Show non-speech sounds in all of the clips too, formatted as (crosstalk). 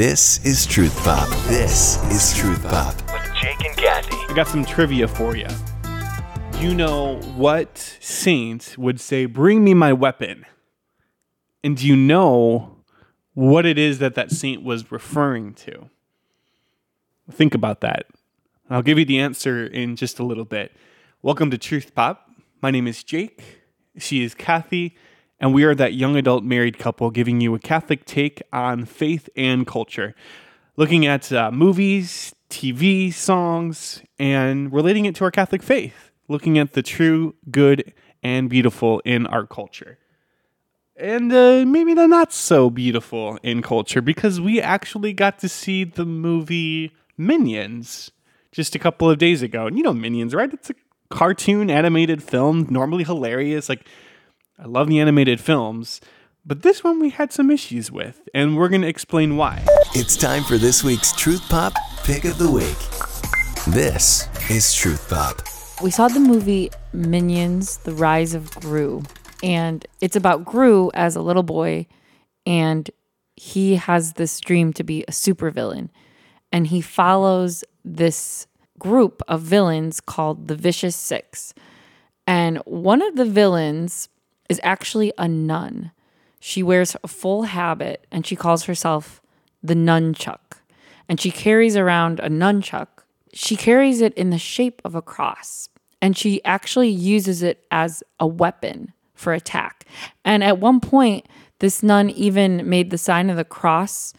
This is Truth Pop. This is Truth Pop. with Jake and Kathy. I got some trivia for you. You know what saint would say, Bring me my weapon? And do you know what it is that that saint was referring to? Think about that. I'll give you the answer in just a little bit. Welcome to Truth Pop. My name is Jake. She is Kathy. And we are that young adult married couple giving you a Catholic take on faith and culture looking at uh, movies, TV, songs, and relating it to our Catholic faith, looking at the true, good, and beautiful in our culture. And uh, maybe the not so beautiful in culture because we actually got to see the movie Minions just a couple of days ago. And you know Minions, right? It's a cartoon animated film, normally hilarious. Like, I love the animated films. But this one we had some issues with, and we're going to explain why. It's time for this week's Truth Pop Pick of the Week. This is Truth Pop. We saw the movie Minions: The Rise of Gru, and it's about Gru as a little boy, and he has this dream to be a supervillain, and he follows this group of villains called the Vicious Six, and one of the villains is actually a nun. She wears a full habit, and she calls herself the Nunchuck, and she carries around a nunchuck she carries it in the shape of a cross and she actually uses it as a weapon for attack. And at one point, this nun even made the sign of the cross,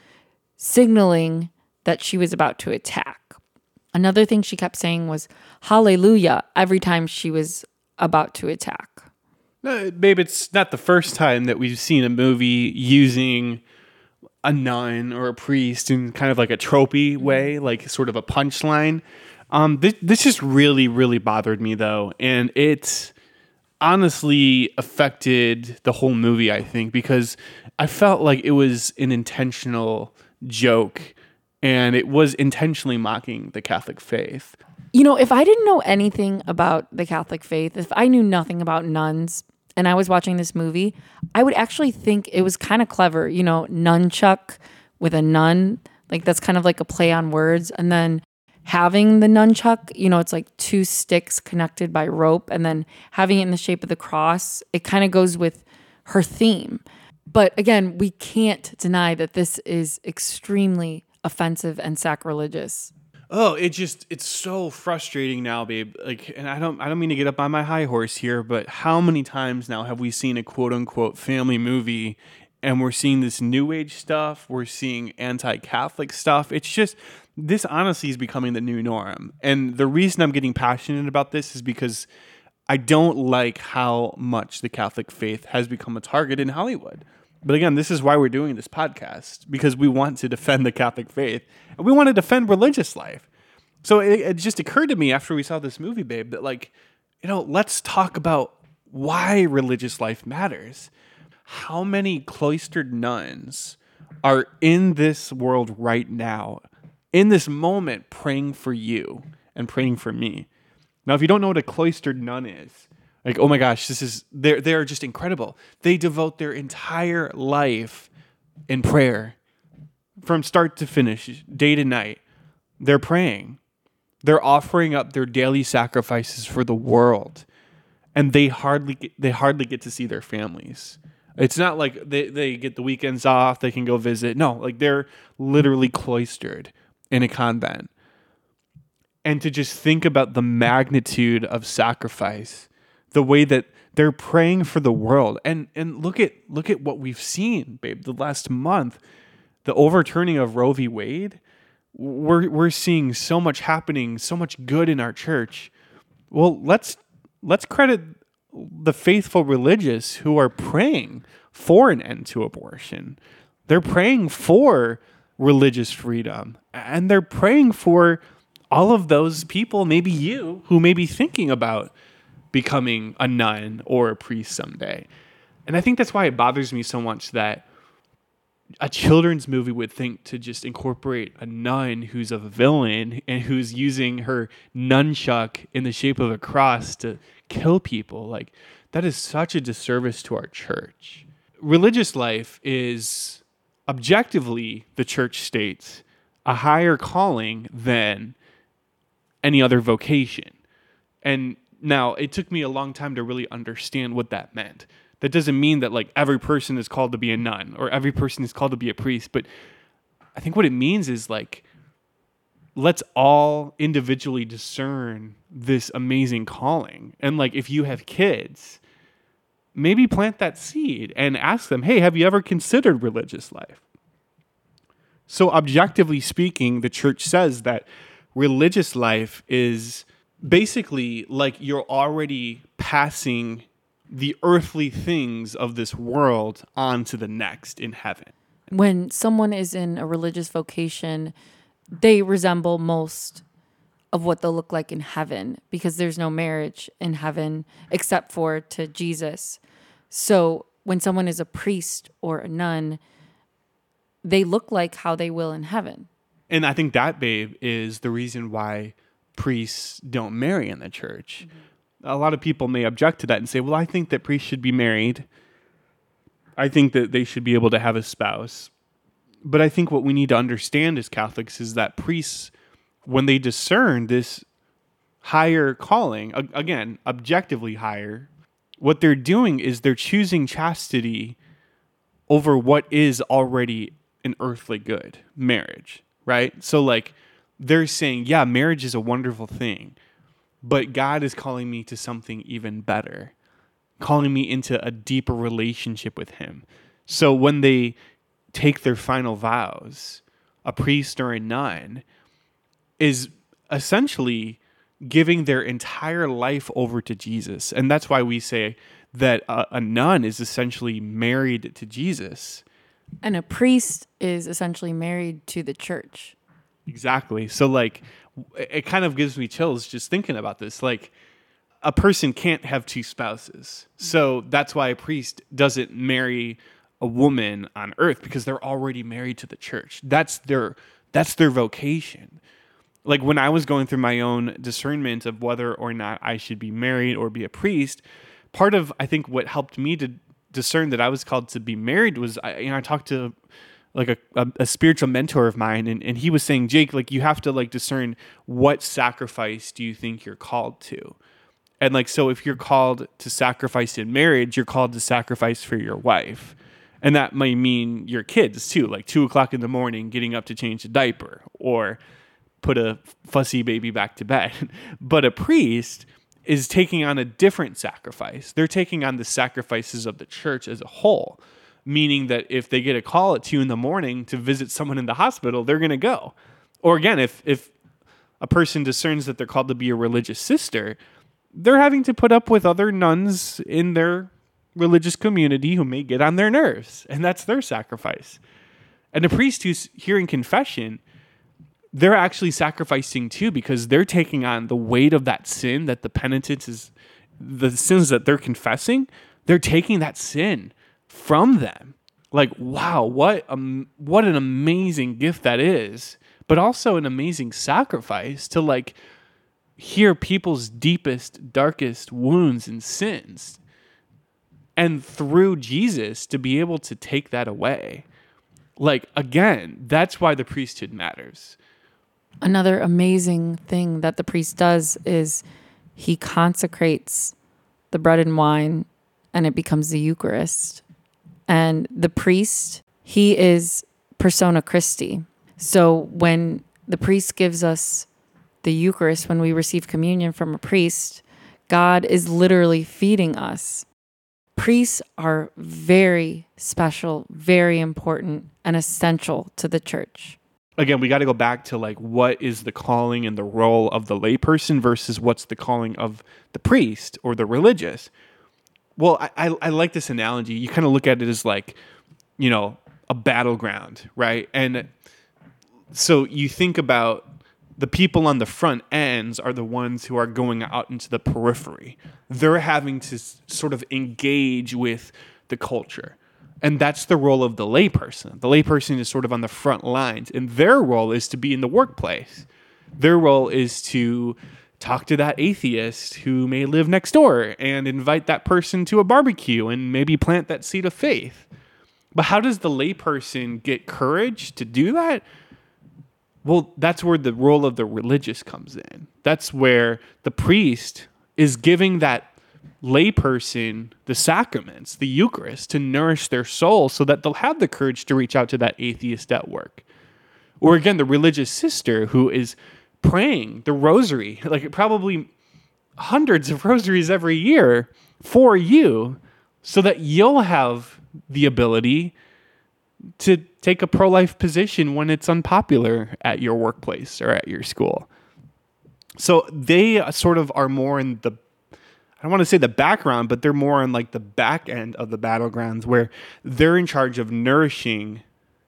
signaling that she was about to attack. Another thing she kept saying was hallelujah every time she was about to attack. Babe, it's not the first time that we've seen a movie using a nun or a priest in kind of like a tropey way, like sort of a punchline. Um, this, this just really, really bothered me though, and it honestly affected the whole movie. I think because I felt like it was an intentional joke, and it was intentionally mocking the Catholic faith. You know, if I didn't know anything about the Catholic faith, if I knew nothing about nuns and I was watching this movie, I would actually think it was kind of clever, you know, nunchuck with a nun. Like that's kind of like a play on words. And then having the nunchuck, you know, it's like two sticks connected by rope and then having it in the shape of the cross, it kind of goes with her theme. But again, we can't deny that this is extremely offensive and sacrilegious. Oh, it just it's so frustrating now, babe. Like and I don't I don't mean to get up on my high horse here, but how many times now have we seen a quote unquote family movie and we're seeing this new age stuff, we're seeing anti-Catholic stuff. It's just this honestly is becoming the new norm. And the reason I'm getting passionate about this is because I don't like how much the Catholic faith has become a target in Hollywood. But again, this is why we're doing this podcast because we want to defend the Catholic faith and we want to defend religious life. So it, it just occurred to me after we saw this movie, babe, that like, you know, let's talk about why religious life matters. How many cloistered nuns are in this world right now, in this moment, praying for you and praying for me? Now, if you don't know what a cloistered nun is, like, oh my gosh, this is they're they're just incredible. They devote their entire life in prayer from start to finish, day to night. They're praying. They're offering up their daily sacrifices for the world. And they hardly get, they hardly get to see their families. It's not like they, they get the weekends off, they can go visit. No, like they're literally cloistered in a convent. And to just think about the magnitude of sacrifice the way that they're praying for the world. And and look at look at what we've seen babe. The last month the overturning of Roe v. Wade we're we're seeing so much happening so much good in our church. Well let's let's credit the faithful religious who are praying for an end to abortion. They're praying for religious freedom and they're praying for all of those people maybe you who may be thinking about becoming a nun or a priest someday. And I think that's why it bothers me so much that a children's movie would think to just incorporate a nun who's a villain and who's using her nunchuck in the shape of a cross to kill people. Like, that is such a disservice to our church. Religious life is objectively, the church states a higher calling than any other vocation. And now it took me a long time to really understand what that meant. That doesn't mean that like every person is called to be a nun or every person is called to be a priest, but I think what it means is like let's all individually discern this amazing calling. And like if you have kids, maybe plant that seed and ask them, "Hey, have you ever considered religious life?" So objectively speaking, the church says that religious life is basically like you're already passing the earthly things of this world on to the next in heaven. When someone is in a religious vocation, they resemble most of what they'll look like in heaven because there's no marriage in heaven except for to Jesus. So when someone is a priest or a nun, they look like how they will in heaven. And I think that, babe, is the reason why priests don't marry in the church. Mm-hmm. A lot of people may object to that and say, well, I think that priests should be married. I think that they should be able to have a spouse. But I think what we need to understand as Catholics is that priests, when they discern this higher calling, again, objectively higher, what they're doing is they're choosing chastity over what is already an earthly good, marriage, right? So, like, they're saying, yeah, marriage is a wonderful thing, but God is calling me to something even better, calling me into a deeper relationship with Him. So when they take their final vows, a priest or a nun is essentially giving their entire life over to Jesus. And that's why we say that a, a nun is essentially married to Jesus. And a priest is essentially married to the church. Exactly. So like it kind of gives me chills just thinking about this. Like a person can't have two spouses. So that's why a priest doesn't marry a woman on earth because they're already married to the church. That's their that's their vocation. Like when I was going through my own discernment of whether or not I should be married or be a priest, part of I think what helped me to discern that I was called to be married was I you know I talked to like a, a, a, spiritual mentor of mine and, and he was saying jake like you have to like discern what sacrifice do you think you're called to? And like so if you're called to sacrifice in marriage you're called to sacrifice for your wife. And that might mean your kids too like two o'clock in the morning getting up to change a diaper or put a fussy baby back to bed. (laughs) But a priest is taking on a different sacrifice. They're taking on the sacrifices of the church as a whole meaning that if they get a call at two in the morning to visit someone in the hospital, they're going to go. Or again, if if a person discerns that they're called to be a religious sister, they're having to put up with other nuns in their religious community who may get on their nerves, and that's their sacrifice. And a priest who's hearing confession, they're actually sacrificing too because they're taking on the weight of that sin that the penitence is the sins that they're confessing, they're taking that sin from them. Like, wow, what um, what an amazing gift that is, but also an amazing sacrifice to like hear people's deepest, darkest wounds and sins. And through Jesus to be able to take that away. Like, again, that's why the priesthood matters. Another amazing thing that the priest does is he consecrates the bread and wine and it becomes the Eucharist. And the priest, he is persona Christi. So when the priest gives us the Eucharist, when we receive communion from a priest, God is literally feeding us. Priests are very special, very important, and essential to the church. Again, we got to go back to like what is the calling and the role of the layperson versus what's the calling of the priest or the religious well, I, I, I like this analogy. You kind of look at it as like, you know, a battleground, right? And so you think about the people on the front ends are the ones who are going out into the periphery. They're having to sort of engage with the culture. And that's the role of the layperson. The layperson is sort of on the front lines, and their role is to be in the workplace. Their role is to talk to that atheist who may live next door and invite that person to a barbecue and maybe plant that seed of faith. But how does the layperson get courage to do that? Well, that's where the role of the religious comes in. That's where the priest is giving that layperson the sacraments, the Eucharist, to nourish their soul so that they'll have the courage to reach out to that atheist at work. Or again, the religious sister who is praying the rosary, like probably hundreds of rosaries every year for you, so that you'll have the ability to take a pro life position when it's unpopular at your workplace or at your school. So they sort of are more in the I don't want to say the background, but they're more on like the back end of the battlegrounds where they're in charge of nourishing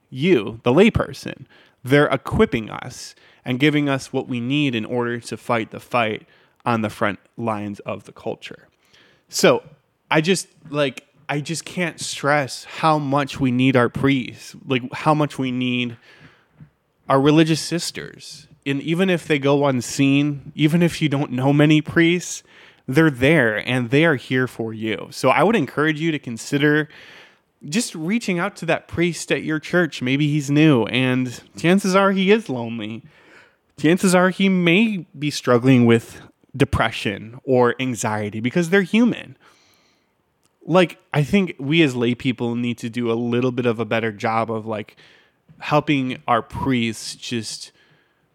you, the layperson. They're equipping us and giving us what we need in order to fight the fight on the front lines of the culture. So I just like I just can't stress how much we need our priests, like how much we need our religious sisters. And even if they go unseen, even if you don't know many priests, they're there and they are here for you. So I would encourage you to consider just reaching out to that priest at your church. Maybe he's new and chances are he is lonely. Chances are he may be struggling with depression or anxiety because they're human. Like, I think we as lay people need to do a little bit of a better job of like helping our priests just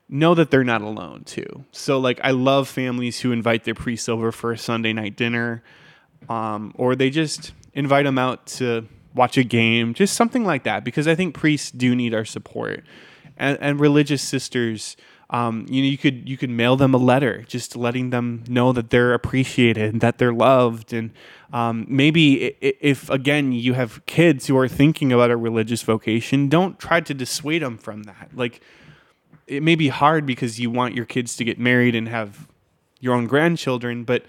know that they're not alone too. So like I love families who invite their priests over for a Sunday night dinner, um, or they just invite them out to watch a game, just something like that. Because I think priests do need our support, and, and religious sisters. Um, you know, you could you could mail them a letter, just letting them know that they're appreciated that they're loved, and um, maybe if again you have kids who are thinking about a religious vocation, don't try to dissuade them from that. Like it may be hard because you want your kids to get married and have your own grandchildren, but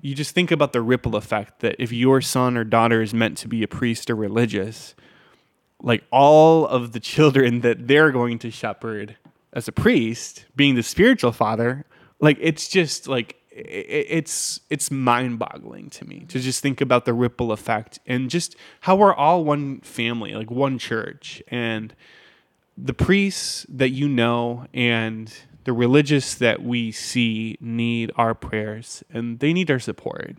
you just think about the ripple effect that if your son or daughter is meant to be a priest or religious, like all of the (laughs) children that they're going to shepherd as a priest, being the spiritual father, like it's just like it's it's mind-boggling to me to just think about the ripple effect and just how we're all one family, like one church and the priests that you know and the religious that we see need our prayers and they need our support.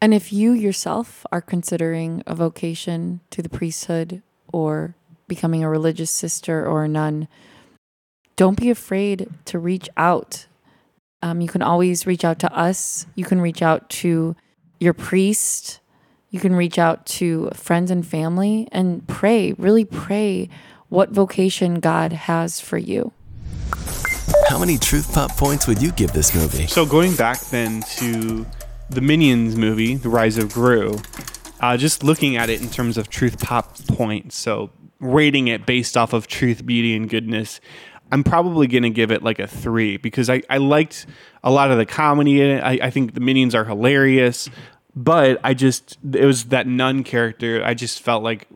And if you yourself are considering a vocation to the priesthood or becoming a religious sister or a nun, don't be afraid to reach out. Um, you can always reach out to us. You can reach out to your priest. You can reach out to friends and family and pray, really pray what vocation God has for you. How many truth pop points would you give this movie? So going back then to the Minions movie, The Rise of Gru, uh, just looking at it in terms of truth pop points, so rating it based off of truth, beauty, and goodness, I'm probably going to give it like a three because I, I liked a lot of the comedy in it. I, I think the Minions are hilarious, but I just, it was that nun character. I just felt like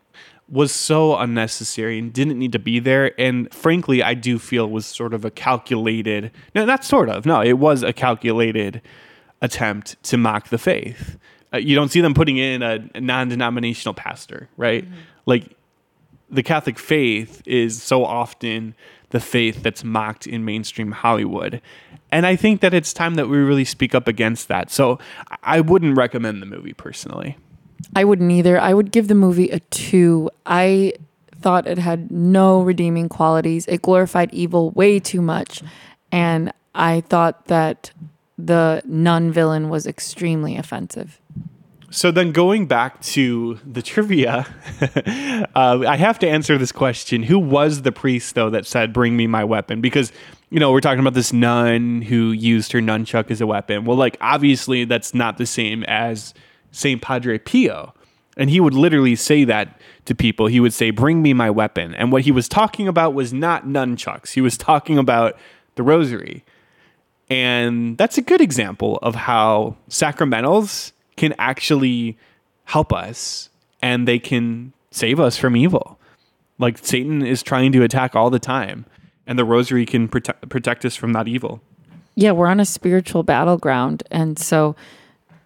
was so unnecessary and didn't need to be there. And frankly, I do feel was sort of a calculated, no, not sort of, no, it was a calculated attempt to mock the faith. Uh, you don't see them putting in a, a non denominational pastor, right? Mm-hmm. Like the Catholic faith is so often the faith that's mocked in mainstream Hollywood. And I think that it's time that we really speak up against that. So I wouldn't recommend the movie personally. I wouldn't either. I would give the movie a two. I thought it had no redeeming qualities. It glorified evil way too much. And I thought that the nun villain was extremely offensive. So then going back to the trivia, (laughs) uh, I have to answer this question. Who was the priest, though, that said, Bring me my weapon? Because, you know, we're talking about this nun who used her nunchuck as a weapon. Well, like, obviously, that's not the same as St. Padre Pio. And he would literally say that to people. He would say, Bring me my weapon. And what he was talking about was not nunchucks, he was talking about the rosary. And that's a good example of how sacramentals can actually help us and they can save us from evil. Like Satan is trying to attack all the time, and the rosary can prote- protect us from that evil. Yeah, we're on a spiritual battleground. And so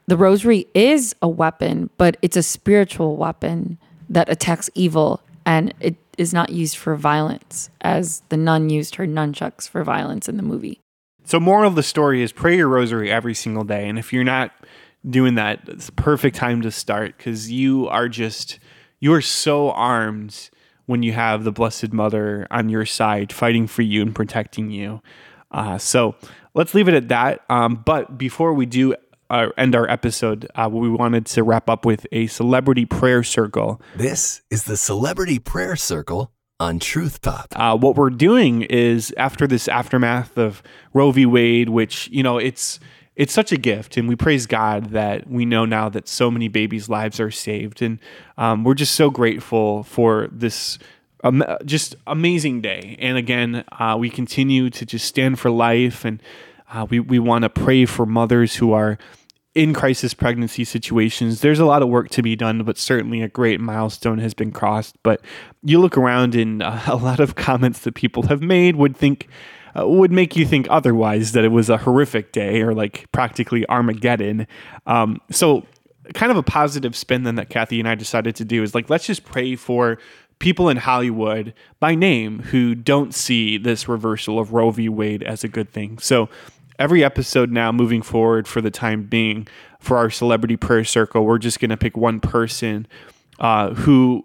the rosary is a weapon, but it's a spiritual weapon. that attacks evil and it is not used for violence as the nun used her nunchucks for violence in the movie. So, moral of the story is pray your rosary every single day. And if you're not doing that, it's the perfect time to start because you are just, you are so armed when you have the Blessed Mother on your side fighting for you and protecting you. Uh, so, let's leave it at that. Um, but before we do uh, end our episode, uh, we wanted to wrap up with a celebrity prayer circle. This is the Celebrity Prayer Circle on Truth Pop. Uh, what we're doing is after this aftermath of Roe v. Wade, which you know it's it's such a gift, and we praise God that we know now that so many babies' lives are saved, and um, we're just so grateful for this. Um, just amazing day, and again, uh, we continue to just stand for life, and uh, we we want to pray for mothers who are in crisis pregnancy situations, there's a lot of work to be done, but certainly a great milestone has been crossed. But you look around, and uh, (laughs) a lot of comments that people have made would think uh, would make you think otherwise that it was a horrific day or like practically Armageddon. Um, so, kind of a positive spin then that Kathy and I decided to do is like let's just pray for people in Hollywood by name who don't see this reversal of Roe v. Wade as a good thing. So every episode now moving forward for the time being for our celebrity prayer circle we're just going to pick one person uh, who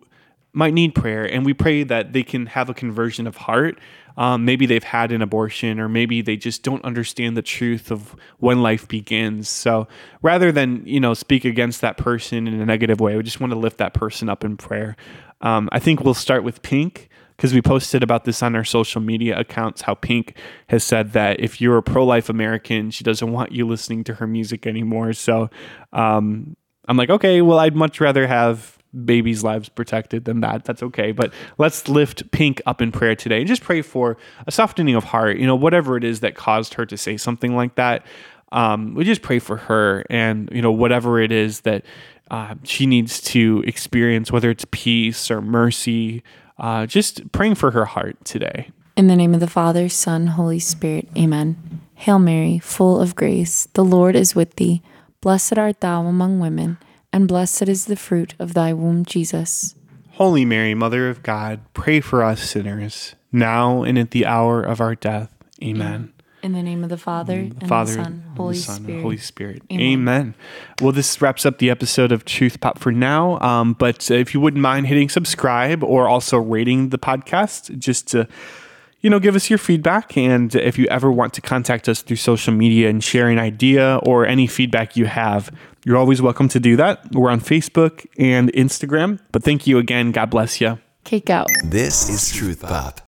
might need prayer and we pray that they can have a conversion of heart um, maybe they've had an abortion or maybe they just don't understand the truth of when life begins so rather than you know speak against that person in a negative way we just want to lift that person up in prayer um, i think we'll start with pink because we posted about this on our social media accounts how Pink has said that if you're a pro life American, she doesn't want you listening to her music anymore. So um, I'm like, okay, well, I'd much rather have babies' lives protected than that. That's okay. But let's lift Pink up in prayer today and just pray for a softening of heart, you know, whatever it is that caused her to say something like that. Um, we just pray for her and, you know, whatever it is that uh, she needs to experience, whether it's peace or mercy uh, just praying for her heart today. In the name of the Father, Son, Holy Spirit, amen. Hail Mary, full of grace, the Lord is with thee. Blessed art thou among women, and blessed is the fruit of thy womb, Jesus. Holy Mary, Mother of God, pray for us sinners, now and at the hour of our death. Amen. In the name of the Father, the and Father, the Son, Holy, the Son Spirit. Holy Spirit. Amen. Amen. Well, this wraps up the episode of Truth Pop for now. Um, but if you wouldn't mind hitting subscribe or also rating the podcast, just to you know, give us your feedback. And if you ever want to contact us through social media and share an idea or any feedback you have, you're always welcome to do that. We're on Facebook and Instagram. But thank you again. God bless you. Cake out. This is Truth Pop.